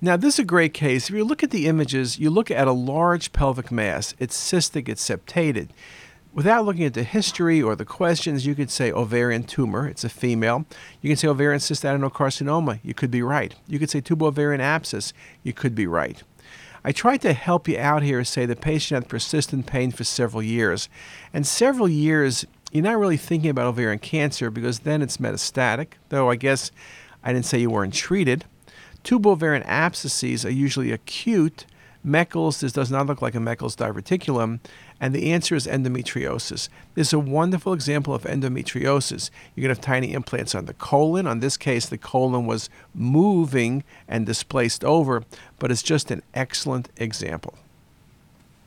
Now, this is a great case. If you look at the images, you look at a large pelvic mass. It's cystic, it's septated. Without looking at the history or the questions, you could say ovarian tumor, it's a female. You can say ovarian cystadenocarcinoma, you could be right. You could say tubo-ovarian abscess, you could be right. I tried to help you out here, say the patient had persistent pain for several years. And several years, you're not really thinking about ovarian cancer because then it's metastatic, though I guess I didn't say you weren't treated. Tubo-ovarian abscesses are usually acute. Meckel's, this does not look like a Meckel's diverticulum, and the answer is endometriosis. This is a wonderful example of endometriosis. You can have tiny implants on the colon. On this case, the colon was moving and displaced over, but it's just an excellent example.